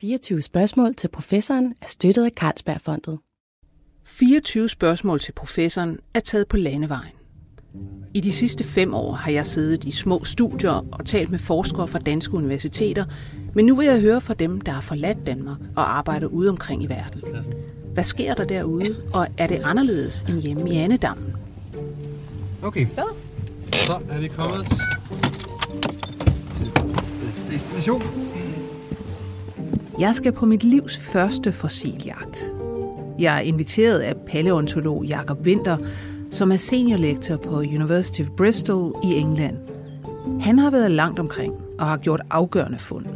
24 spørgsmål til professoren er støttet af Carlsbergfondet. 24 spørgsmål til professoren er taget på landevejen. I de sidste fem år har jeg siddet i små studier og talt med forskere fra danske universiteter, men nu vil jeg høre fra dem, der har forladt Danmark og arbejder ude omkring i verden. Hvad sker der derude, og er det anderledes end hjemme i Annedammen? Okay, Så. så er vi kommet til destination. Jeg skal på mit livs første fossiljagt. Jeg er inviteret af paleontolog Jakob Winter, som er seniorlektor på University of Bristol i England. Han har været langt omkring og har gjort afgørende fund.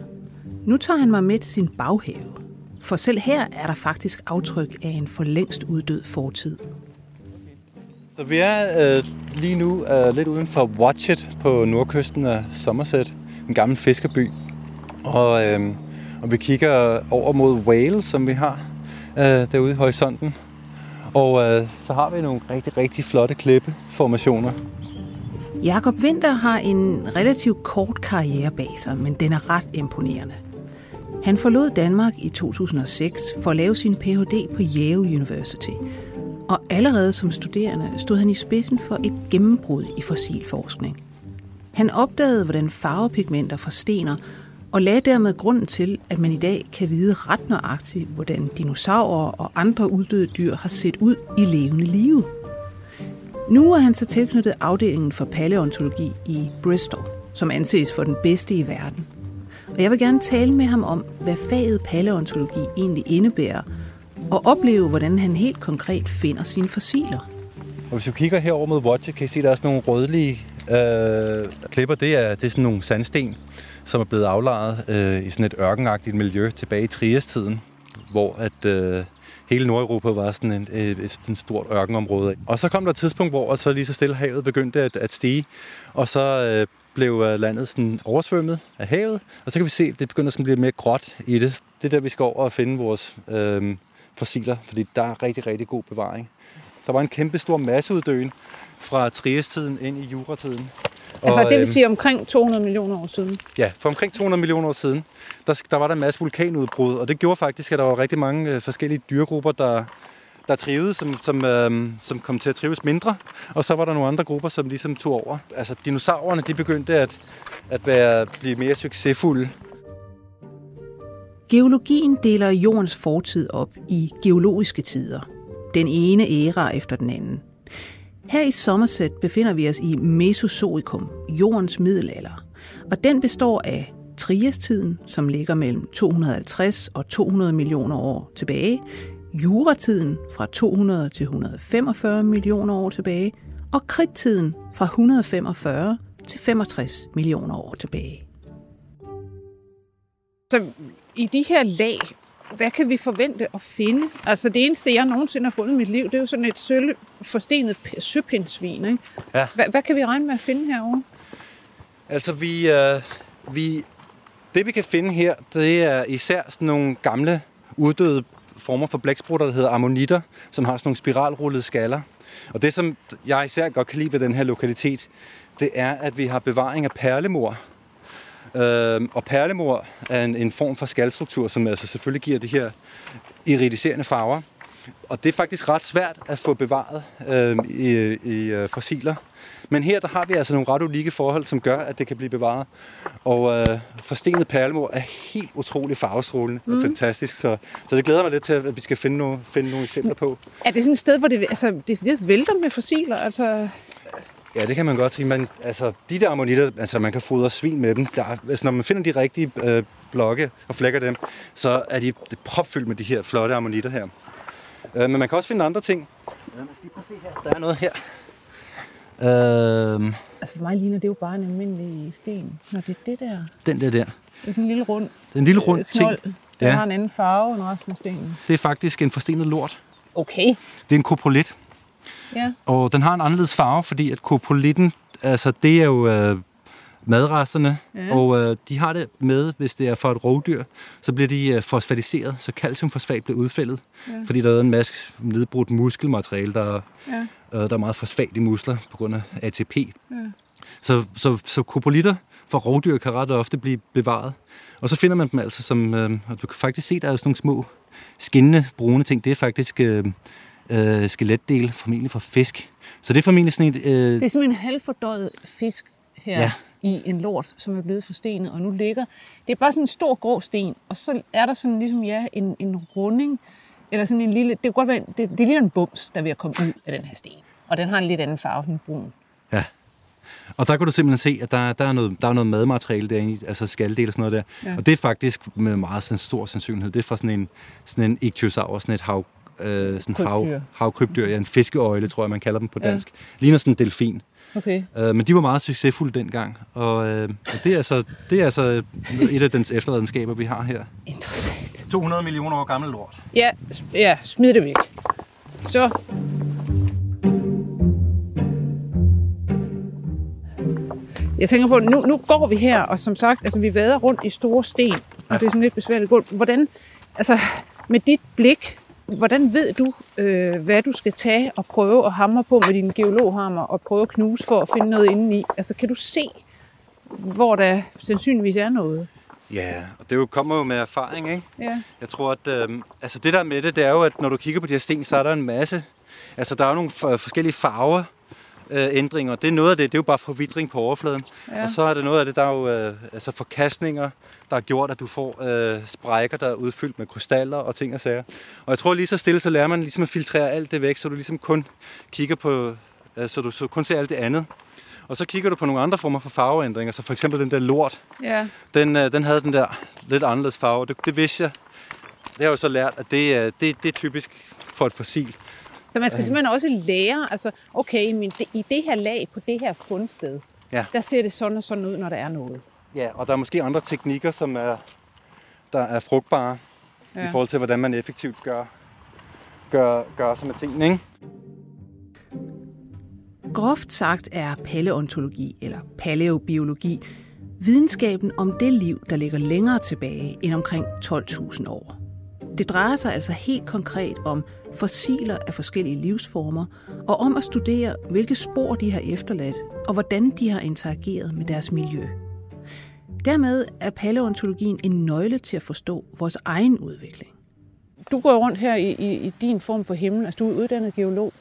Nu tager han mig med til sin baghave. For selv her er der faktisk aftryk af en for længst uddød fortid. Så vi er øh, lige nu øh, lidt uden for Watchet på nordkysten af Somerset, en gammel fiskerby. Og, øh, og vi kigger over mod Wales, som vi har øh, derude i horisonten. Og øh, så har vi nogle rigtig, rigtig flotte klippeformationer. Jakob Winter har en relativt kort karriere bag sig, men den er ret imponerende. Han forlod Danmark i 2006 for at lave sin Ph.D. på Yale University. Og allerede som studerende stod han i spidsen for et gennembrud i fossilforskning. Han opdagede, hvordan farvepigmenter forstener, og lagde dermed grunden til, at man i dag kan vide ret nøjagtigt, hvordan dinosaurer og andre uddøde dyr har set ud i levende live. Nu er han så tilknyttet afdelingen for paleontologi i Bristol, som anses for den bedste i verden. Og jeg vil gerne tale med ham om, hvad faget paleontologi egentlig indebærer, og opleve, hvordan han helt konkret finder sine fossiler. Og hvis du kigger herover mod Watchet, kan I se, at der er sådan nogle rødlige øh, klipper. Det er, det er sådan nogle sandsten, som er blevet aflejret øh, i sådan et ørkenagtigt miljø tilbage i Trias-tiden, hvor at, øh, hele Nordeuropa var sådan en, et, et, et stort ørkenområde. Og så kom der et tidspunkt, hvor så lige så stille havet begyndte at, at stige, og så øh, blev øh, landet sådan oversvømmet af havet, og så kan vi se, at det begynder sådan at blive mere gråt i det. Det er der, vi skal over og finde vores øh, fossiler, fordi der er rigtig, rigtig god bevaring. Der var en kæmpe stor masseuddøen fra Triestiden ind i Juratiden. Altså Og, det vil øhm, sige omkring 200 millioner år siden. Ja, for omkring 200 millioner år siden, der, der var der en masse vulkanudbrud, og det gjorde faktisk, at der var rigtig mange øh, forskellige dyregrupper, der, der trivedes, som, som, øh, som kom til at trives mindre, og så var der nogle andre grupper, som ligesom tog over. Altså dinosaurerne, de begyndte at, at være, blive mere succesfulde. Geologien deler jordens fortid op i geologiske tider. Den ene æra efter den anden. Her i Somerset befinder vi os i Mesozoikum, jordens middelalder. Og den består af Triastiden, som ligger mellem 250 og 200 millioner år tilbage, Juratiden fra 200 til 145 millioner år tilbage, og Kridttiden fra 145 til 65 millioner år tilbage. Så i de her lag, hvad kan vi forvente at finde? Altså det eneste, jeg nogensinde har fundet i mit liv, det er jo sådan et sølv, forstenet søpindsvin. Ikke? Ja. Hvad, hvad kan vi regne med at finde herovre? Altså vi, øh, vi, det vi kan finde her, det er især sådan nogle gamle uddøde former for blæksprutter, der hedder ammonitter, som har sådan nogle spiralrullede skaller. Og det, som jeg især godt kan lide ved den her lokalitet, det er, at vi har bevaring af perlemor. Øhm, og perlemor er en, en form for skalstruktur, som altså selvfølgelig giver de her iridiserende farver. Og det er faktisk ret svært at få bevaret øh, i, i øh, fossiler. Men her der har vi altså nogle ret unikke forhold, som gør, at det kan blive bevaret. Og øh, forstenet perlemor er helt utrolig farvestrålende mm. og fantastisk. Så, så det glæder mig lidt til, at vi skal finde nogle, finde nogle eksempler på. Er det sådan et sted, hvor det, altså, det vælter med fossiler? Altså, Ja, det kan man godt sige. Men altså, de der ammonitter, altså man kan fodre svin med dem. Der, er- altså, når man finder de rigtige øh, blokke og flækker dem, så er de propfyldt med de her flotte ammonitter her. Øh, men man kan også finde andre ting. Ja, lad os lige prøve at se her. Der er noget her. Øh, altså for mig ligner det jo bare en almindelig sten. Når det er det der. den der der. Det er sådan en lille rund Det er en lille rund øh, ting. der Ja. har en anden farve end resten af stenen. Det er faktisk en forstenet lort. Okay. Det er en koprolit. Ja. Og den har en anderledes farve, fordi at koprolitten, altså det er jo øh, madresterne, Ja. og øh, de har det med, hvis det er for et rovdyr, så bliver de øh, fosfatiseret, så calciumfosfat bliver udfældet, Ja. fordi der er en masse nedbrudt muskelmateriale, der, Ja. øh, der er meget fosfat i muskler på grund af ATP. Ja. Så, så, så koprolitter For rovdyr kan ret ofte blive bevaret. Og så finder man dem altså som, øh, og du kan faktisk se, der er sådan nogle små skinnende brune ting. Det er faktisk øh, øh, skeletdele, formentlig fra fisk. Så det er formentlig sådan et... Øh, Det er simpelthen en halvfordøjet fisk her Ja. i en lort, som er blevet forstenet, og nu ligger... Det er bare sådan en stor grå sten, og så er der sådan ligesom, ja, en, en runding, eller sådan en lille... Det kan godt være, det, det ligner en bums, der er ved at komme ud af den her sten. Og den har en lidt anden farve, sådan brun. Ja. Og der kan du simpelthen se, at der, der, er, noget, der er noget madmateriale derinde, altså skaldel og sådan noget der. Ja. Og det er faktisk med meget sådan stor sandsynlighed. Det er fra sådan en, sådan en ichthyosaur, sådan et hav, øh, sådan hav, Krybdyr. havkrybdyr, ja, en fiskeøjle, tror jeg, man kalder dem på Ja. dansk. Ligner sådan en delfin. Okay. Øh, men de var meget succesfulde dengang, og, øh, og det, er altså, det er altså et af dens efterladenskaber, vi har her. Interessant. 200 millioner år gammel lort. Ja, ja smid det væk. Så. Jeg tænker på, nu, nu går vi her, og som sagt, altså, vi vader rundt i store sten, og det er sådan lidt besværligt gulv. Hvordan, altså, med dit blik, hvordan ved du, øh, hvad du skal tage og prøve at hamre på med din geologhammer og prøve at knuse for at finde noget indeni? Altså, kan du se, hvor der sandsynligvis er noget? Ja, og det jo kommer jo med erfaring, ikke? Ja. Jeg tror, at øh, altså det der med det, det er jo, at når du kigger på de her sten, så er der en masse, altså der er jo nogle forskellige farver, øh, ændringer. Det er noget af det, det er jo bare forvidring på overfladen. Ja. Og så er det noget af det, der er jo øh, altså forkastninger, der har gjort, at du får øh, sprækker, der er udfyldt med krystaller og ting og sager. Og jeg tror lige så stille, så lærer man ligesom at filtrere alt det væk, så du ligesom kun kigger på, øh, så du så kun ser alt det andet. Og så kigger du på nogle andre former for farveændringer, så for eksempel den der lort, Ja. den, øh, den havde den der lidt anderledes farve. Det, det vidste jeg. Det har jeg jo så lært, at det, er- det, det er typisk for et fossil. Så man skal simpelthen også lære, altså, okay, men i det her lag på det her fundsted, Ja. der ser det sådan og sådan ud, når der er noget. Ja, og der er måske andre teknikker, som er, der er frugtbare ja. i forhold til, hvordan man effektivt gør, gør, gør sig med tingene. Ikke? Groft sagt er paleontologi eller paleobiologi videnskaben om det liv, der ligger længere tilbage end omkring 12.000 år. Det drejer sig altså helt konkret om fossiler af forskellige livsformer og om at studere, hvilke spor de har efterladt og hvordan de har interageret med deres miljø. Dermed er paleontologien en nøgle til at forstå vores egen udvikling. Du går rundt her i, i, i din form for himmel, altså du er uddannet geolog.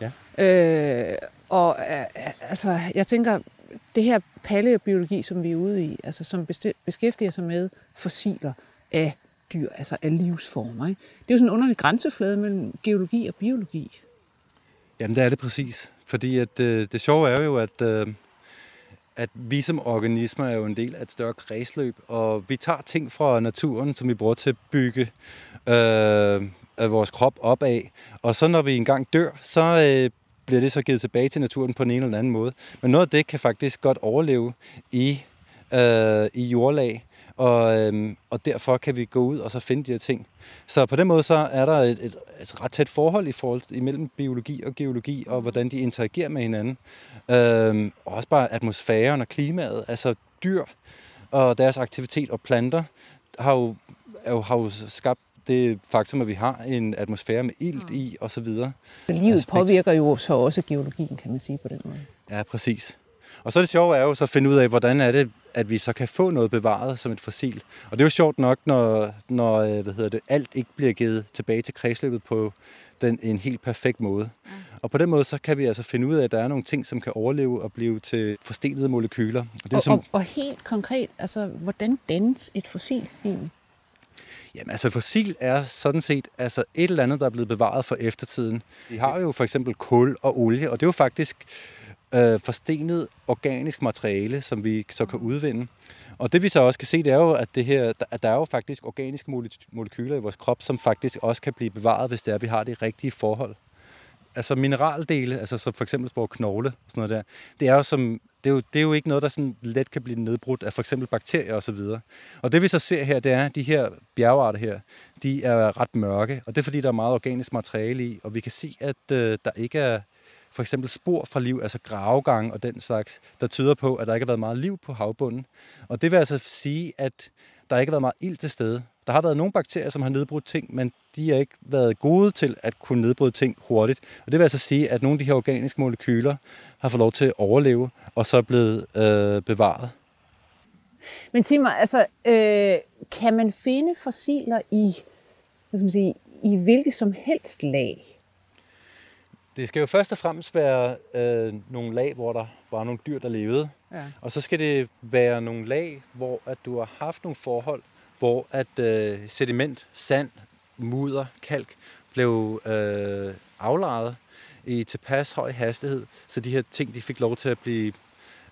Ja. Øh, og øh, altså, jeg tænker, det her paleobiologi, som vi er ude i, altså som beskæftiger sig med fossiler af dyr, altså af livsformer, ikke? det er jo sådan en underlig grænseflade mellem geologi og biologi. Jamen, det er det præcis. Fordi at, øh, det sjove er jo, at, øh, at vi som organismer er jo en del af et større kredsløb, og vi tager ting fra naturen, som vi bruger til at bygge øh, af vores krop op af. Og så når vi engang dør, så øh, bliver det så givet tilbage til naturen på en eller anden måde. Men noget af det kan faktisk godt overleve i, øh, i jordlag, og, øhm, og derfor kan vi gå ud og så finde de her ting. Så på den måde så er der et, et, et ret tæt forhold i forhold imellem biologi og geologi, og hvordan de interagerer med hinanden. Øhm, og også bare atmosfæren og klimaet, altså dyr og deres aktivitet og planter har jo, er jo, har jo skabt det faktum, at vi har en atmosfære med ilt i og så videre. Livet Aspekt. påvirker jo så også geologien, kan man sige på den måde. Ja, præcis. Og så er det sjove er jo så at finde ud af, hvordan er det, at vi så kan få noget bevaret som et fossil. Og det er jo sjovt nok, når, når øh, hvad hedder det, alt ikke bliver givet tilbage til kredsløbet på den, en helt perfekt måde. Mm. Og på den måde, så kan vi altså finde ud af, at der er nogle ting, som kan overleve og blive til forstenede molekyler. Og det er Og, som, og, og helt konkret, altså, hvordan dannes et fossil egentlig? Jamen altså fossil er sådan set altså et eller andet, der er blevet bevaret for eftertiden. Vi har jo for eksempel kul og olie, og det er jo faktisk øh, forstenet organisk materiale, som vi så kan udvinde. Og det vi så også kan se, det er jo, at, det her, at der er jo faktisk organiske molekyler i vores krop, som faktisk også kan blive bevaret, hvis det er, at vi har det rigtige forhold. Altså mineraldele, altså som for eksempel vores knogle og sådan noget der, det er jo som det er jo, det er jo ikke noget, der sådan let kan blive nedbrudt af for eksempel bakterier og så videre. Og det vi så ser her, det er, at de her bjergarter her, de er ret mørke, og det er fordi, der er meget organisk materiale i, og vi kan se, at øh, der ikke er for eksempel spor fra liv, altså gravegange og den slags, der tyder på, at der ikke har været meget liv på havbunden. Og det vil altså sige, at der ikke har været meget ild til stede. Der har været nogle bakterier, som har nedbrudt ting, men de har ikke været gode til at kunne nedbryde ting hurtigt. Og det vil altså sige, at nogle af de her organiske molekyler har fået lov til at overleve, og så er blevet øh, bevaret. Men sig mig, altså, øh, kan man finde fossiler i, hvad skal man sige, i hvilket som helst lag? Det skal jo først og fremmest være øh, nogle lag, hvor der var nogle dyr, der levede. Ja. Og så skal det være nogle lag, hvor at du har haft nogle forhold, hvor at øh, sediment, sand, mudder, kalk blev øh, aflejet i tilpas høj hastighed, så de her ting de fik lov til at blive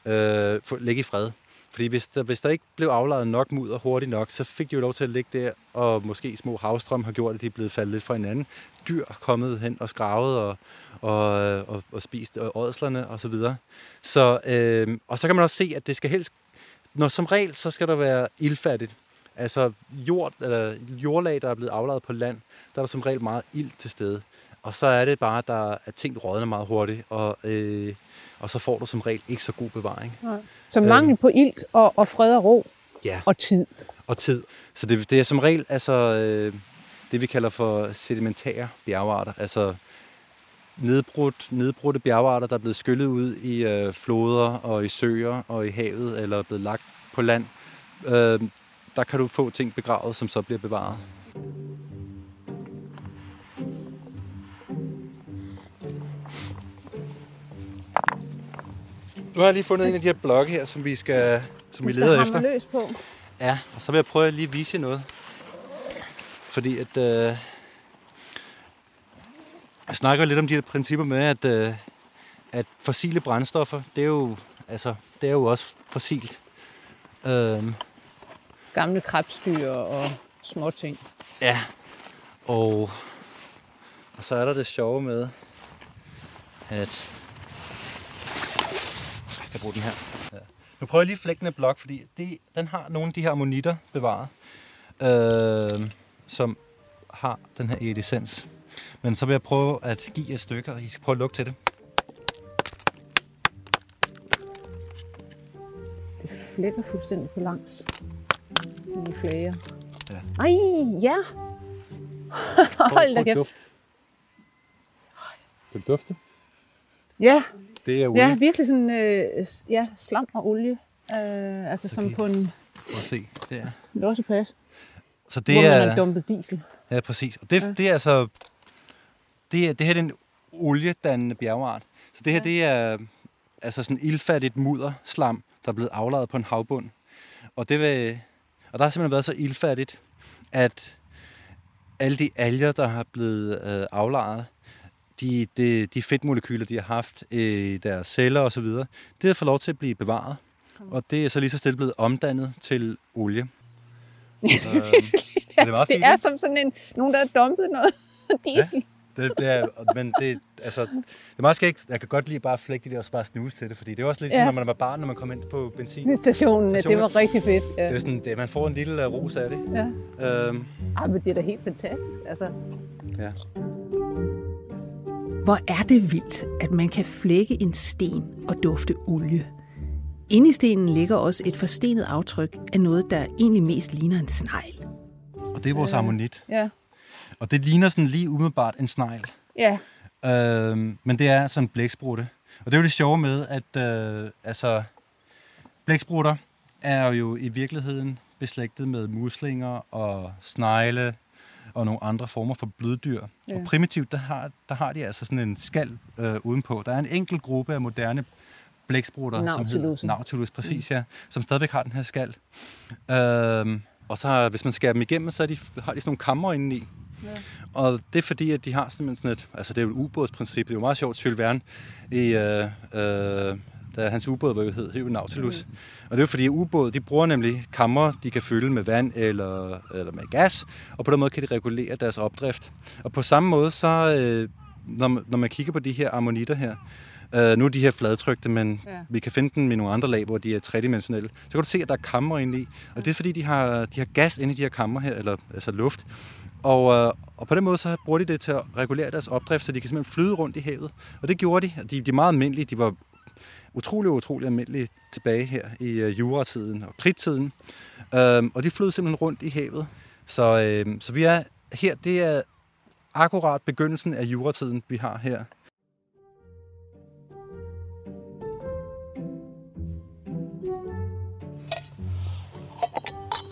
øh, få, ligge i fred. Fordi hvis der, hvis der ikke blev aflejet nok mudder hurtigt nok, så fik de jo lov til at ligge der, og måske små havstrøm har gjort, at de er blevet faldet lidt fra hinanden. Dyr er kommet hen og skravet og, og, og, og spist ådslerne og så videre. Så, øh, og så kan man også se, at det skal helst, når som regel, så skal der være ildfattigt. Altså jord, eller jordlag, der er blevet aflejet på land, der er der som regel meget ild til stede. Og så er det bare, der, at ting rådner meget hurtigt, og, øh, og så får du som regel ikke så god bevaring. Nej. Så mangel på ilt og, og fred og ro Ja. og tid. Og tid. Så det, det er som regel altså, øh, det, vi kalder for sedimentære bjergarter. Altså nedbrudt, nedbrudte bjergarter, der er blevet skyllet ud i øh, floder og i søer og i havet, eller er blevet lagt på land. Øh, der kan du få ting begravet, som så bliver bevaret. Nu har jeg lige fundet en af de her blokke her, som vi skal, som vi leder skal efter. løs på. Ja, og så vil jeg prøve at lige vise jer noget. Fordi at... Øh, jeg snakker lidt om de her principper med, at, øh, at fossile brændstoffer, det er jo, altså, det er jo også fossilt. Øh, Gamle krebsdyr og små ting. ja, og, og så er der det sjove med, at... Jeg kan bruge den her. Ja. Nu prøver jeg lige at flække den af blok, fordi det, den har nogle af de her ammonitter bevaret, øh, som har den her iridescens. Men så vil jeg prøve at give jer et stykke, og I skal prøve at lugte til det. Det flækker fuldstændig på langs. I flager. Ja. Ej, ja. Hold da kæft. Kan du dufte? Ja, Det er olie. ja, virkelig sådan, øh, ja, slam og olie. Øh, altså som Okay. på en Prøv at se. Det er. lossepas, Så det det hvor man er, har dumpet diesel. Ja, præcis. Og det, ja. det er altså... Det, er, det her er en oliedannende bjergart. Så det her, ja. det er altså sådan ildfattigt mudderslam, der er blevet aflejet på en havbund. Og, det vil, og der har simpelthen været så ildfattigt, at alle de alger, der har blevet øh, aflejet, de, de, de fedtmolekyler, de har haft i deres celler osv., det har fået lov til at blive bevaret. Og det er så lige så stille blevet omdannet til olie. øhm, er det meget Det fint, er som sådan en, nogen, der har dumpet noget diesel. Det, det er, men det, altså, det er meget skægt. Jeg kan godt lide bare at flække det der og så bare snuse til det, fordi det er også lidt Ja. ja. når man var barn, når man kom ind på benzin. Ja. Stationen, det var rigtig fedt. Ja. Det er sådan, det, man får en lille uh, ros af det. Ja. Øhm, Ej, men det er da helt fantastisk. Altså, ja. Hvor er det vildt, at man kan flække en sten og dufte olie. Inde i stenen ligger også et forstenet aftryk af noget, der egentlig mest ligner en snegl. Og det er vores ammonit. Ja. Og det ligner sådan lige umiddelbart en snegl. Ja. Øhm, men det er altså en blæksprutte. Og det er jo det sjove med, at øh, altså, blæksprutter er jo i virkeligheden beslægtet med muslinger og snegle og nogle andre former for bløddyr. Ja. Og primitivt, der har, der har de altså sådan en skal øh, udenpå. Der er en enkelt gruppe af moderne blæksprutter, som hedder. Nautilus, præcis, ja, som stadigvæk har den her skal. Øhm, og så hvis man skærer dem igennem, så er de, har de sådan nogle kammer indeni. Ja. Og det er fordi, at de har simpelthen sådan et, altså det er jo et ubådsprincip, det er jo meget sjovt, Jules Verne, i, øh, øh, da hans ubåd var jo hed, Nautilus. Mm. Og det er fordi, ubåde, de bruger nemlig kammer, de kan fylde med vand eller, eller med gas, og på den måde kan de regulere deres opdrift. Og på samme måde, så øh, når, man- når man kigger på de her ammonitter her, øh, nu er de her fladtrykte, men ja. vi kan finde dem i nogle andre lag, hvor de er tredimensionelle, så kan du se, at der er kammer inde i. Og det er fordi, de har, de har gas inde i de her kammer her, eller altså luft. Og, øh, og på den måde så bruger de det til at regulere deres opdrift, så de kan simpelthen flyde rundt i havet. Og det gjorde de. De, de er meget almindelige. De var utrolig, utrolig almindelige tilbage her i øh, juratiden og kridttiden. Øhm, og de flød simpelthen rundt i havet. Så, øh, så vi er her, det er akkurat begyndelsen af juratiden, vi har her.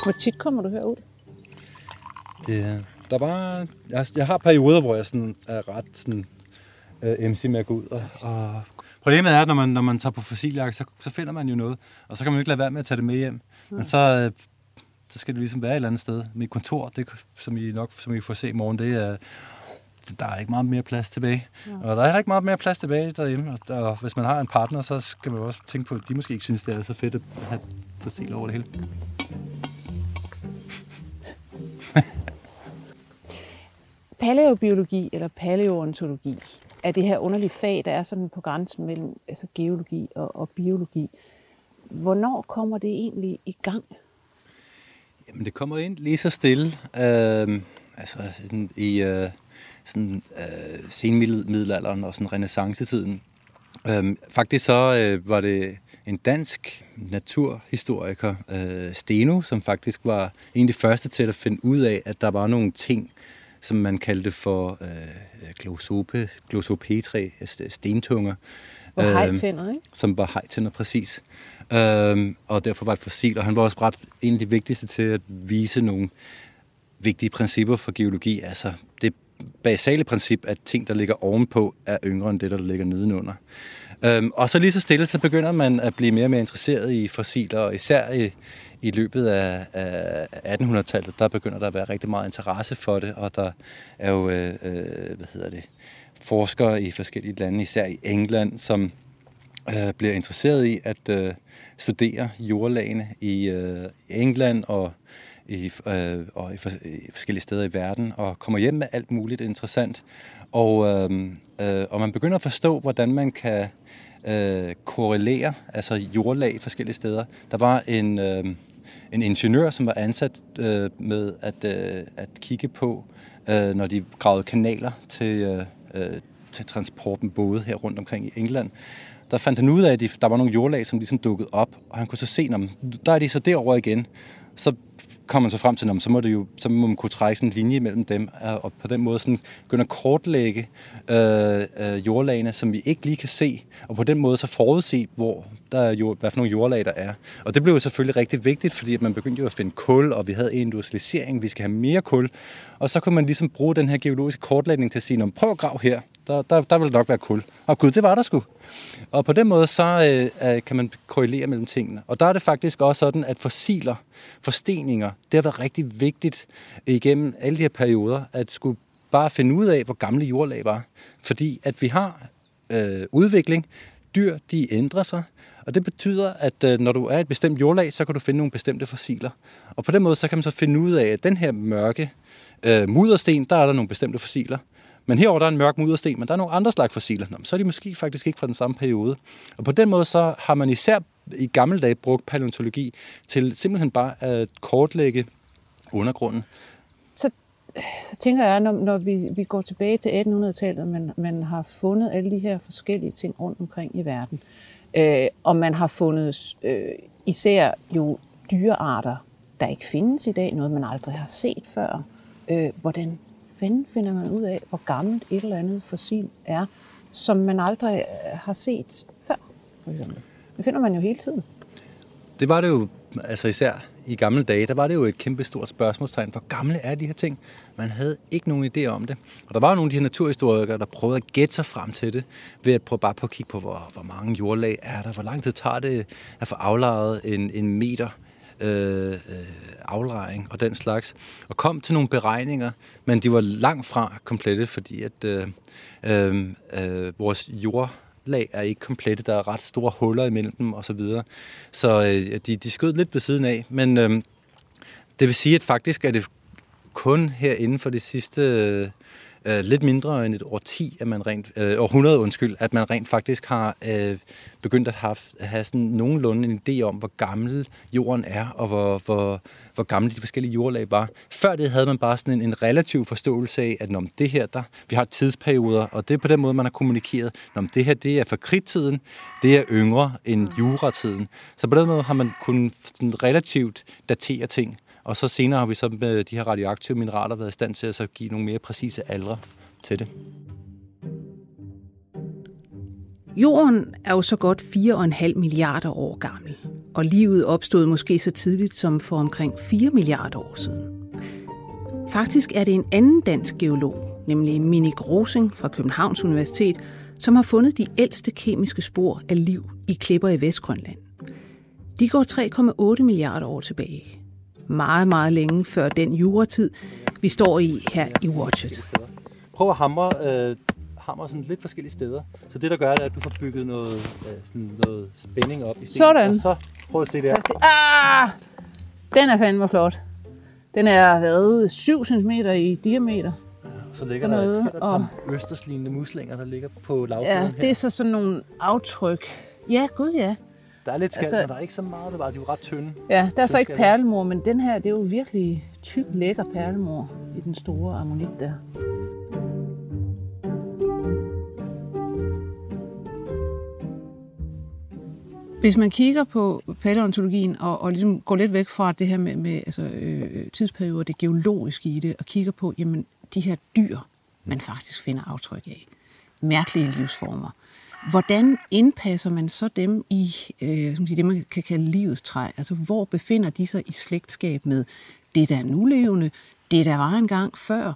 Hvor tit kommer du herud? Det, der var, jeg, jeg har perioder, hvor jeg sådan er ret sådan, uh, MC med at gå ud. Og, og problemet er, at når man, når man tager på fossiljagt, så, så finder man jo noget. Og så kan man jo ikke lade være med at tage det med hjem. Ja. Men så, uh, så skal det ligesom være et eller andet sted. Mit kontor, det, som I nok som I får se i morgen, det er der er ikke meget mere plads tilbage. Ja. Og der er heller ikke meget mere plads tilbage derhjemme. Og, der, og hvis man har en partner, så skal man også tænke på, at de måske ikke synes, det er så fedt at have fossil over det hele. Paleobiologi eller paleontologi af det her underlige fag, der er sådan på grænsen mellem altså geologi og, og biologi. Hvornår kommer det egentlig i gang? Jamen, det kommer ind lige så stille. Øh, altså sådan i øh, sådan, øh, senmiddelalderen og sådan renaissancetiden. Øh, faktisk så øh, var det en dansk naturhistoriker, øh, Steno, som faktisk var en af de første til at finde ud af, at der var nogle ting, som man kaldte for øh, glosope, glosopetre, stentunger. Og hejtænder, ikke? Som var hejtænder, præcis. Øhm, og derfor var et fossil, og han var også ret en af de vigtigste til at vise nogle vigtige principper for geologi. Altså det basale princip, at ting, der ligger ovenpå, er yngre end det, der ligger nedenunder. Øhm, og så lige så stille, så begynder man at blive mere og mere interesseret i fossiler, og især i, i løbet af, af 1800-tallet, der begynder der at være rigtig meget interesse for det, og der er jo, øh, øh, hvad hedder det, forskere i forskellige lande, især i England, som øh, bliver interesseret i at øh, studere jordlagene i øh, England og i, øh, og i, for, i forskellige steder i verden, og kommer hjem med alt muligt interessant. Og, øh, øh, og man begynder at forstå, hvordan man kan øh, korrelere, altså jordlag forskellige steder. Der var en, øh, en ingeniør, som var ansat øh, med at, øh, at kigge på, øh, når de gravede kanaler til, øh, øh til transporten både her rundt omkring i England. Der fandt han ud af, at der var nogle jordlag, som ligesom dukkede op, og han kunne så se, når, der er de så derovre igen. Så kommer man så frem til, så må, det jo, så må man kunne trække sådan en linje mellem dem, øh, og på den måde sådan begynde at kortlægge øh, øh, jordlagene, som vi ikke lige kan se, og på den måde så forudse, hvor der er jord, hvad for nogle jordlag der er. Og det blev jo selvfølgelig rigtig vigtigt, fordi at man begyndte jo at finde kul, og vi havde industrialisering, vi skal have mere kul, og så kunne man ligesom bruge den her geologiske kortlægning til at sige, prøv at grave her, der, der, der vil nok være kul. Og gud, det var der sgu. Og på den måde, så øh, kan man korrelere mellem tingene. Og der er det faktisk også sådan, at fossiler, forsteninger, det har været rigtig vigtigt igennem alle de her perioder, at skulle bare finde ud af, hvor gamle jordlag var. Fordi at vi har øh, udvikling, dyr, de ændrer sig, og det betyder, at øh, når du er et bestemt jordlag, så kan du finde nogle bestemte fossiler. Og på den måde, så kan man så finde ud af, at den her mørke øh, muddersten, der er der nogle bestemte fossiler. Men herover der er en mørk muddersten, men der er nogle andre slags fossiler. Nå, så er de måske faktisk ikke fra den samme periode. Og på den måde så har man især i gamle dage brugt paleontologi til simpelthen bare at kortlægge undergrunden. Så, så tænker jeg, når, når vi, vi går tilbage til 1800-tallet, man, man har fundet alle de her forskellige ting rundt omkring i verden, øh, og man har fundet øh, især jo dyrearter, der ikke findes i dag, noget man aldrig har set før. Øh, hvordan fanden finder man ud af, hvor gammelt et eller andet fossil er, som man aldrig øh, har set før, for eksempel. Det finder man jo hele tiden. Det var det jo, altså især i gamle dage, der var det jo et kæmpe stort spørgsmålstegn. Hvor gamle er de her ting? Man havde ikke nogen idé om det. Og der var jo nogle af de her naturhistorikere, der prøvede at gætte sig frem til det, ved at prøve bare på at kigge på, hvor, hvor mange jordlag er der, hvor lang tid tager det at få aflejet en, en meter Øh, øh, aflejring og den slags, og kom til nogle beregninger, men de var langt fra komplette, fordi at øh, øh, øh, vores jord lag er ikke komplette. Der er ret store huller imellem dem osv. Så, videre. så øh, de, de skød lidt ved siden af. Men øh, det vil sige, at faktisk er det kun her inden for det sidste øh, øh, lidt mindre end et årti, at man rent, øh, århundrede undskyld, at man rent faktisk har øh, begyndt at have, have sådan nogenlunde en idé om, hvor gammel jorden er, og hvor, hvor, hvor gamle de forskellige jordlag var. Før det havde man bare sådan en, en relativ forståelse af, at når det her, der, vi har tidsperioder, og det er på den måde, man har kommunikeret, når det her, det er fra kridtiden, det er yngre end juratiden. Så på den måde har man kunnet sådan relativt datere ting. Og så senere har vi så med de her radioaktive mineraler været i stand til at så give nogle mere præcise aldre til det. Jorden er jo så godt 4,5 milliarder år gammel. og livet opstod måske så tidligt som for omkring 4 milliarder år siden. Faktisk er det en anden dansk geolog, nemlig Minik Rosing fra Københavns Universitet, som har fundet de ældste kemiske spor af liv i klipper i Vestgrønland. De går 3,8 milliarder år tilbage. Meget, meget længe før den juratid, vi står i her i Watchet. Prøv at hamre, øh, hamre sådan lidt forskellige steder. Så det, der gør det, er, at du får bygget noget, øh, sådan noget spænding op i stenen. Sådan. Og så prøv at se der. Ah! Den er fandme flot. Den er været 7 cm i diameter. Så ligger sådan der, noget, er der et par østerslignende muslinger, der ligger på lavfladen Ja, her. det er så sådan nogle aftryk. Ja, gud ja. Der er lidt skald, altså- men der er ikke så meget bevaret. De er jo ret tynde. Ja, der er så ikke perlemor, men den her, det er jo virkelig tyk, lækker perlemor i den store ammonit der. Hvis man kigger på paleontologien og, og ligesom går lidt væk fra det her med, med altså, øh, tidsperioder, det geologiske i det, og kigger på jamen, de her dyr, man faktisk finder aftryk af, mærkelige livsformer, hvordan indpasser man så dem i øh, som det, man kan kalde livets træ? Altså, hvor befinder de sig i slægtskab med det, der er nulevende, det, der var engang før,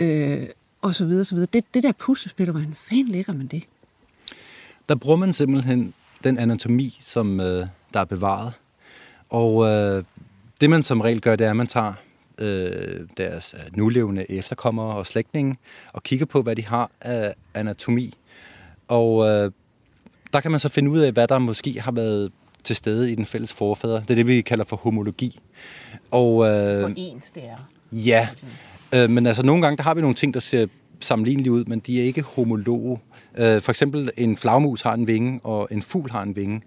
øh, og så videre, så videre. Det, det der puslespil, hvordan fanden lægger man det? Der bruger man simpelthen den anatomi, som øh, der er bevaret. Og øh, det man som regel gør, det er, at man tager øh, deres øh, nulevende efterkommere og slægtninge og kigger på, hvad de har af anatomi. Og øh, der kan man så finde ud af, hvad der måske har været til stede i den fælles forfader. Det er det, vi kalder for homologi. Og, øh, ens det er. Ja, øh, men altså nogle gange, der har vi nogle ting, der ser sammenlignelige ud, men de er ikke homologe. Øh, for eksempel en flagmus har en vinge, og en fugl har en vinge.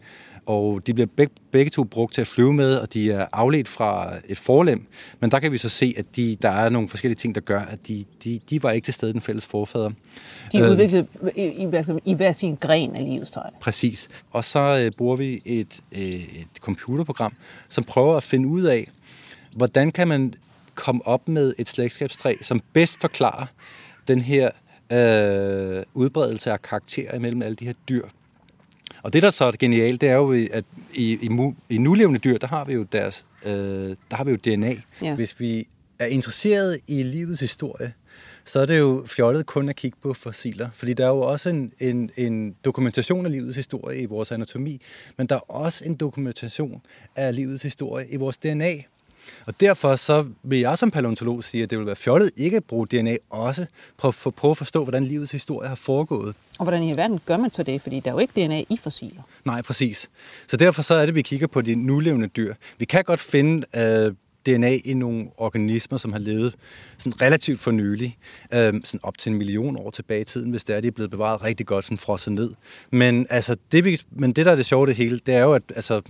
Og de bliver begge, begge to brugt til at flyve med, og de er afledt fra et forlem. Men der kan vi så se, at de, der er nogle forskellige ting, der gør, at de, de, de var ikke til stede den fælles forfader. De er Øh. udviklet i, i, i hver sin gren af livets træ. Præcis. Og så øh, bruger vi et, øh, et computerprogram, som prøver at finde ud af, hvordan kan man komme op med et slægtskabstræ, som bedst forklarer den her øh, udbredelse af karakterer imellem alle de her dyr. Og det, der så er genialt, det er jo, at i, i, i nulevende dyr, der har vi jo deres, øh, der har vi jo DNA. Ja. Hvis vi er interesseret i livets historie, så er det jo fjollet kun at kigge på fossiler. Fordi der er jo også en, en, en dokumentation af livets historie i vores anatomi, men der er også en dokumentation af livets historie i vores DNA. Og derfor så vil jeg som paleontolog sige, at det vil være fjollet ikke at bruge DNA også på for, prøve at forstå, hvordan livets historie har foregået. Og hvordan i verden gør man så det? Fordi der er jo ikke DNA i fossiler. Nej, præcis. Så derfor så er det, at vi kigger på de nulevende dyr. Vi kan godt finde øh, DNA i nogle organismer, som har levet sådan relativt for nylig, øh, sådan op til en million år tilbage i tiden, hvis det er, de er blevet bevaret rigtig godt, sådan frosset ned. Men, altså, det, vi, men det, der er det sjove det hele, det er jo, at altså,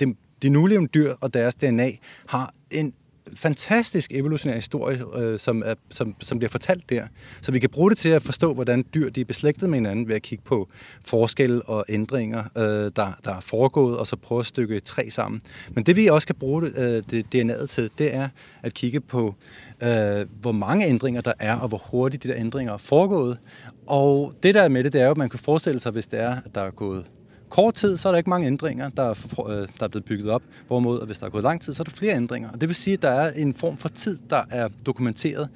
det, de nulevende dyr og deres DNA har en fantastisk evolutionær historie, øh, som, er, som, som bliver fortalt der. Så vi kan bruge det til at forstå, hvordan dyr de er beslægtet med hinanden ved at kigge på forskelle og ændringer, øh, der, der er foregået, og så prøve at stykke et træ sammen. Men det vi også kan bruge det, øh, det DNA'et til, det er at kigge på, øh, hvor mange ændringer der er, og hvor hurtigt de der ændringer er foregået. Og det der er med det, det er jo, at man kan forestille sig, hvis det er, at der er gået kort tid, så er der ikke mange ændringer, der er, øh, der er blevet bygget op. Hvorimod, at hvis der er gået lang tid, så er der flere ændringer. Og det vil sige, at der er en form for tid, der er dokumenteret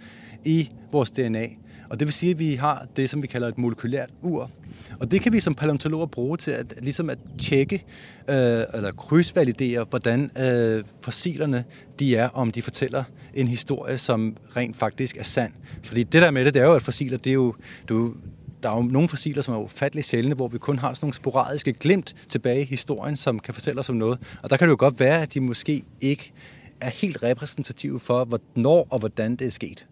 i vores DNA. Og det vil sige, at vi har det, som vi kalder et molekylært ur. Og det kan vi som paleontologer bruge til at, ligesom at tjekke øh, eller krydsvalidere, hvordan øh, fossilerne de er, om de fortæller en historie, som rent faktisk er sand. Fordi det der med det, det er jo, at fossiler, det er jo, du, der er jo nogle fossiler, som er ufatteligt sjældne, hvor vi kun har sådan nogle sporadiske glimt tilbage i historien, som kan fortælle os om noget. Og der kan det jo godt være, at de måske ikke er helt repræsentative for, hvornår og hvordan det er sket.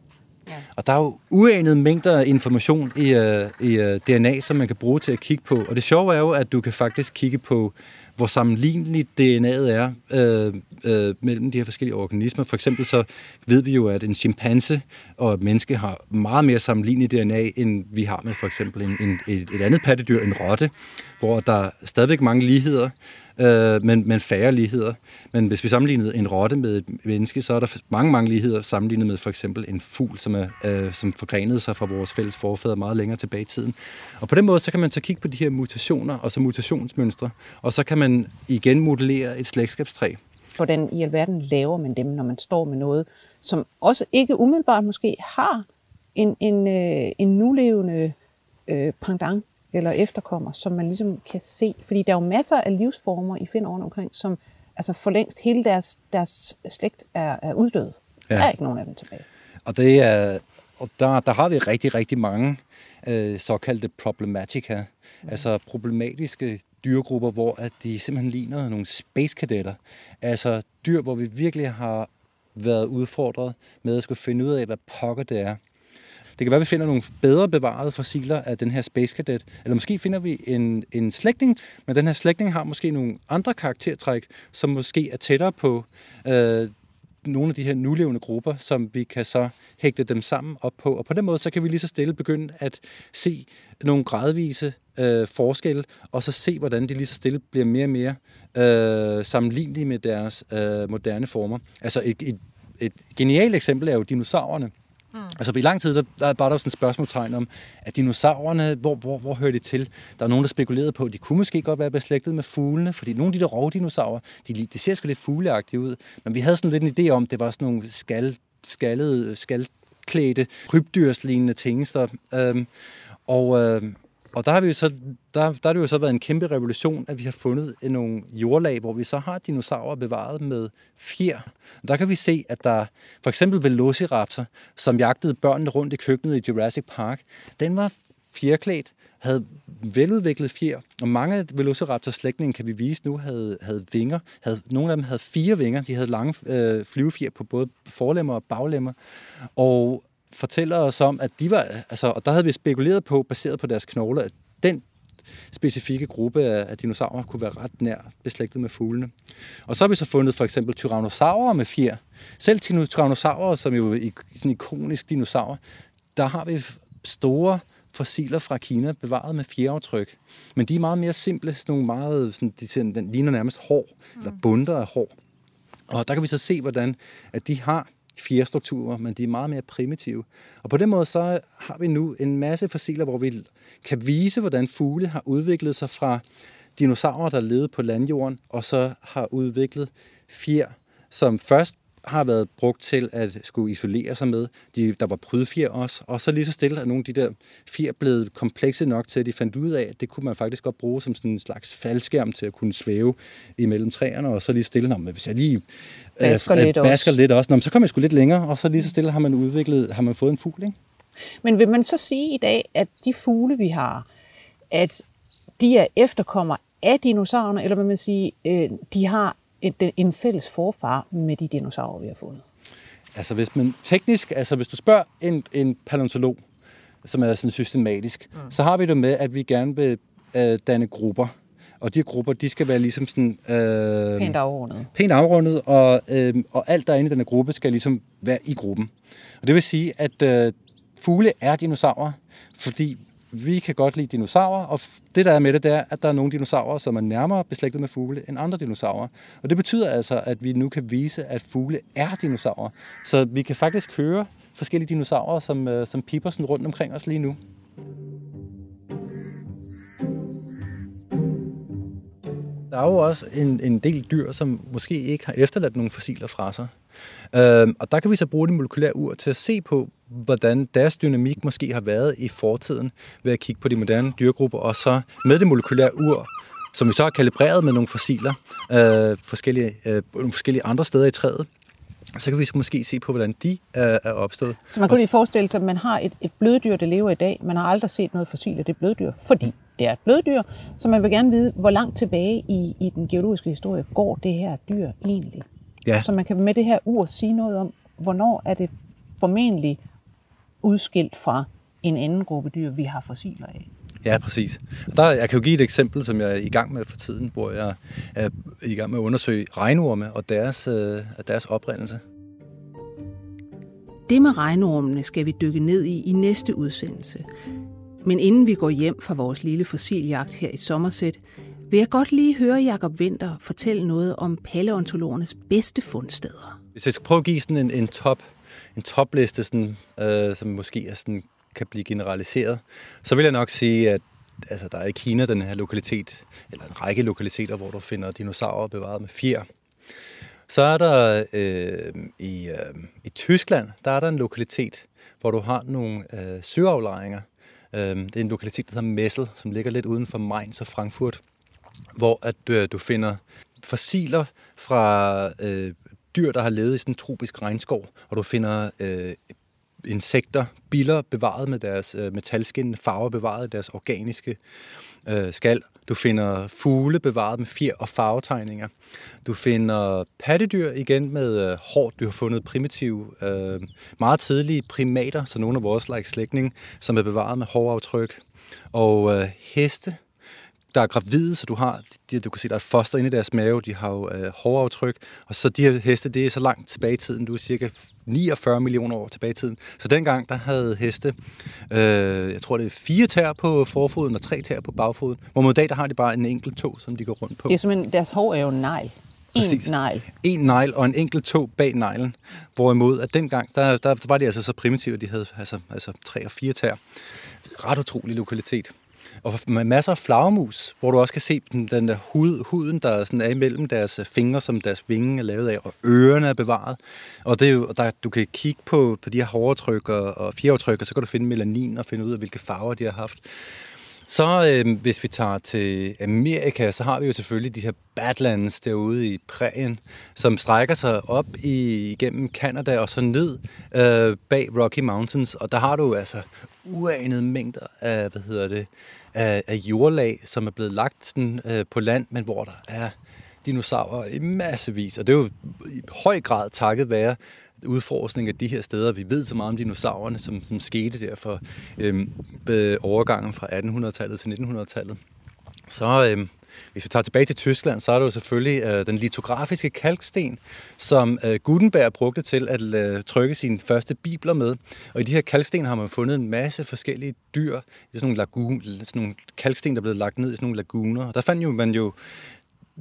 Ja. Og der er jo uanede mængder af information i, uh, i uh, DNA, som man kan bruge til at kigge på. Og det sjove er jo, at du kan faktisk kigge på, hvor sammenligneligt DNA'et er øh, øh, mellem de her forskellige organismer. For eksempel så ved vi jo, at en chimpanse og et menneske har meget mere sammenligneligt DNA, end vi har med for eksempel en, en, et, et andet pattedyr, en rotte, hvor der er stadigvæk mange ligheder, øh, men, men færre ligheder. Men hvis vi sammenligner en rotte med et menneske, så er der mange, mange ligheder sammenlignet med for eksempel en fugl, som, er, øh, som forgrenede sig fra vores fælles forfædre meget længere tilbage i tiden. Og på den måde, så kan man så kigge på de her mutationer og så mutationsmønstre, og så kan man igen modellere et slægtskabstræ. Hvordan i alverden laver man dem, når man står med noget, som også ikke umiddelbart måske har en, en, øh, en nulevende øh, pendant eller efterkommer, som man ligesom kan se. Fordi der er jo masser af livsformer i Finn omkring, som altså for længst hele deres, deres slægt er, er uddød. Ja. Der er ikke nogen af dem tilbage. Og, det er, og der, der har vi rigtig, rigtig mange øh, såkaldte problematica, mm. altså problematiske dyregrupper, hvor at de simpelthen ligner nogle space kadetter. Altså dyr, hvor vi virkelig har været udfordret med at skulle finde ud af, hvad pokker det er. Det kan være, at vi finder nogle bedre bevarede fossiler af den her Space Cadet, eller måske finder vi en, en slægtning, men den her slægtning har måske nogle andre karaktertræk, som måske er tættere på øh, nogle af de her nulevende grupper, som vi kan så hægte dem sammen op på. Og på den måde, så kan vi lige så stille begynde at se nogle gradvise øh, forskelle, og så se, hvordan de lige så stille bliver mere og mere øh, sammenlignelige med deres øh, moderne former. Altså et, et, et genialt eksempel er jo dinosaurerne. Mm. Altså i lang tid, der, der var der sådan et spørgsmålstegn om, at dinosaurerne, hvor, hvor, hvor hører de til? Der er nogen, der spekulerede på, at de kunne måske godt være beslægtet med fuglene, fordi nogle af de der rovdinosaurer, de, de ser sgu lidt fugleagtige ud. Men vi havde sådan lidt en idé om, det var sådan nogle skal, skaldede, skaldklædte, krybdyrslignende ting. Øhm, og, øhm, og der har, vi jo så, der, der har det jo så været en kæmpe revolution, at vi har fundet nogle jordlag, hvor vi så har dinosaurer bevaret med fjer. Der kan vi se, at der for eksempel Velociraptor, som jagtede børnene rundt i køkkenet i Jurassic Park, den var fjerklædt, havde veludviklet fjer, og mange af Velociraptors slægtninge, kan vi vise nu, havde, havde vinger. Havde, nogle af dem havde fire vinger. De havde lange øh, flyvefjer på både forlemmer og baglemmer. Og fortæller os om, at de var, altså, og der havde vi spekuleret på, baseret på deres knogler, at den specifikke gruppe af, dinosaurer kunne være ret nær beslægtet med fuglene. Og så har vi så fundet for eksempel tyrannosaurer med fjer. Selv tyrannosaurer, som jo er sådan ikonisk dinosaur, der har vi store fossiler fra Kina bevaret med fjeraftryk. Men de er meget mere simple, sådan nogle meget, sådan, de, den ligner nærmest hår, mm. eller bunder af hår. Og der kan vi så se, hvordan at de har fjerstrukturer, men de er meget mere primitive. Og på den måde så har vi nu en masse fossiler, hvor vi kan vise, hvordan fugle har udviklet sig fra dinosaurer, der levede på landjorden, og så har udviklet fjer, som først har været brugt til at skulle isolere sig med. De, der var prydfjer også, og så lige så stille er nogle af de der fjer blevet komplekse nok til, at de fandt ud af, at det kunne man faktisk godt bruge som sådan en slags faldskærm til at kunne svæve imellem træerne, og så lige stille, Nå, men hvis jeg lige basker, øh, lidt, basker også. lidt også, Nå, så kommer jeg sgu lidt længere, og så lige så stille har man udviklet, har man fået en fugl, ikke? Men vil man så sige i dag, at de fugle, vi har, at de er efterkommer af dinosaurerne, eller vil man sige, øh, de har et, en fælles forfar med de dinosaurer, vi har fundet? Altså hvis man teknisk, altså hvis du spørger en, en paleontolog, som er sådan systematisk, mm. så har vi det med, at vi gerne vil øh, danne grupper. Og de grupper, de skal være ligesom sådan... Øh, pænt afrundet. Pænt afrundet, og, øh, og alt der inde i den gruppe skal ligesom være i gruppen. Og det vil sige, at øh, fugle er dinosaurer, fordi vi kan godt lide dinosaurer, og det der er med det, det er, at der er nogle dinosaurer, som er nærmere beslægtet med fugle end andre dinosaurer. Og det betyder altså, at vi nu kan vise, at fugle er dinosaurer. Så vi kan faktisk høre forskellige dinosaurer, som, øh, som piper sådan rundt omkring os lige nu. Der er jo også en, en del dyr, som måske ikke har efterladt nogle fossiler fra sig. Øhm, og der kan vi så bruge det molekylære ur til at se på, hvordan deres dynamik måske har været i fortiden ved at kigge på de moderne dyregrupper, og så med det molekylære ur, som vi så har kalibreret med nogle fossiler øh, forskellige, øh, forskellige andre steder i træet, så kan vi måske se på, hvordan de er, er opstået. Så man kan lige forestille sig, at man har et, et bløddyr, der lever i dag. Man har aldrig set noget fossil af det bløddyr, fordi det er et bløddyr. Så man vil gerne vide, hvor langt tilbage i, i den geologiske historie går det her dyr egentlig. Ja. Så man kan med det her ur sige noget om, hvornår er det formentlig udskilt fra en anden gruppe dyr, vi har fossiler af. Ja, præcis. Der, jeg kan jo give et eksempel, som jeg er i gang med for tiden, hvor jeg er i gang med at undersøge regnorme og deres, øh, deres oprindelse. Det med regnormene skal vi dykke ned i i næste udsendelse. Men inden vi går hjem fra vores lille fossiljagt her i Sommersæt, vil jeg godt lige høre Jakob Winter fortælle noget om paleontologernes bedste fundsteder. Hvis jeg skal prøve at give sådan en, en top en topliste, sådan, øh, som måske er sådan, kan blive generaliseret, så vil jeg nok sige, at altså, der er i Kina den her lokalitet, eller en række lokaliteter, hvor du finder dinosaurer bevaret med fjer. Så er der øh, i, øh, i Tyskland, der er der en lokalitet, hvor du har nogle øh, søaflejringer. Øh, det er en lokalitet, der hedder Messel, som ligger lidt uden for Mainz og Frankfurt, hvor at øh, du finder fossiler fra øh, dyr, der har levet i sådan en tropisk regnskov, og du finder øh, insekter, biller bevaret med deres øh, metalskinnende farver, bevaret deres organiske øh, skal. Du finder fugle bevaret med fjer og farvetegninger. Du finder pattedyr igen med øh, hår. Du har fundet primitive, øh, meget tidlige primater, så nogle af vores like slægtning, som er bevaret med håraftryk. Og øh, heste, der er gravide, så du har, de, du kan se, der er et foster inde i deres mave, de har jo øh, håraftryk, og så de her heste, det er så langt tilbage i tiden, du er cirka 49 millioner år tilbage i tiden. Så dengang, der havde heste, øh, jeg tror det er fire tær på forfoden og tre tær på bagfoden, hvor mod dag, der har de bare en enkelt tog, som de går rundt på. Det er simpelthen, deres hår er jo en negl. En negl. En negl og en enkelt tog bag neglen. Hvorimod, at dengang, der, der var de altså så primitive, at de havde altså, altså tre og fire tær. Ret utrolig lokalitet. Og med masser af flagermus, hvor du også kan se den, den der hud, huden, der sådan er imellem deres øh, fingre, som deres vinge er lavet af, og ørerne er bevaret. Og det er jo, der, du kan kigge på, på de her hårdtryk og, og fjertryk, og så kan du finde melanin og finde ud af, hvilke farver de har haft. Så øh, hvis vi tager til Amerika, så har vi jo selvfølgelig de her Badlands derude i prærien, som strækker sig op i, igennem Canada og så ned øh, bag Rocky Mountains. Og der har du altså uanede mængder af, hvad hedder det, af, af jordlag, som er blevet lagt sådan, øh, på land, men hvor der er dinosaurer i massevis. Og det er jo i høj grad takket være udforskning af de her steder. Vi ved så meget om dinosaurerne, som, som skete der for øhm, overgangen fra 1800-tallet til 1900-tallet. Så øhm, hvis vi tager tilbage til Tyskland, så er det jo selvfølgelig øh, den litografiske kalksten, som øh, Gutenberg brugte til at øh, trykke sine første bibler med. Og i de her kalksten har man fundet en masse forskellige dyr i sådan nogle, lagun, sådan nogle kalksten, der er blevet lagt ned i sådan nogle laguner. Og der fandt jo man jo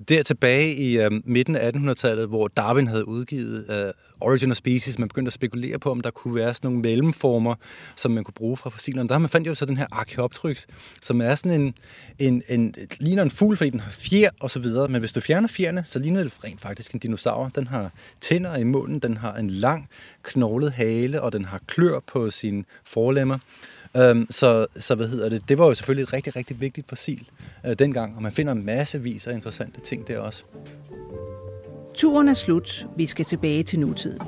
der tilbage i øh, midten af 1800-tallet, hvor Darwin havde udgivet øh, Origin of Species, man begyndte at spekulere på, om der kunne være sådan nogle mellemformer, som man kunne bruge fra fossilerne. Der har man fandt jo så den her Archaeopteryx, som er sådan en, en, en ligner en fugl, fordi den har fjer og så videre. Men hvis du fjerner fjerne, så ligner det rent faktisk en dinosaur. Den har tænder i munden, den har en lang knoglet hale, og den har klør på sine forlemmer. Øhm, så, så hvad hedder det? Det var jo selvfølgelig et rigtig, rigtig vigtigt fossil øh, dengang, og man finder massevis af interessante ting der også. Turen er slut. Vi skal tilbage til nutiden.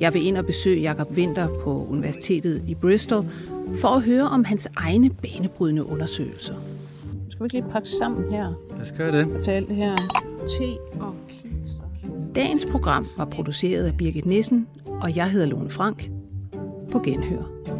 Jeg vil ind og besøge Jakob Winter på Universitetet i Bristol for at høre om hans egne banebrydende undersøgelser. Skal vi ikke lige pakke sammen her? Det skal det. Fortæl det her. Te og. Dagens program var produceret af Birgit Nissen, og jeg hedder Lone Frank. På genhør.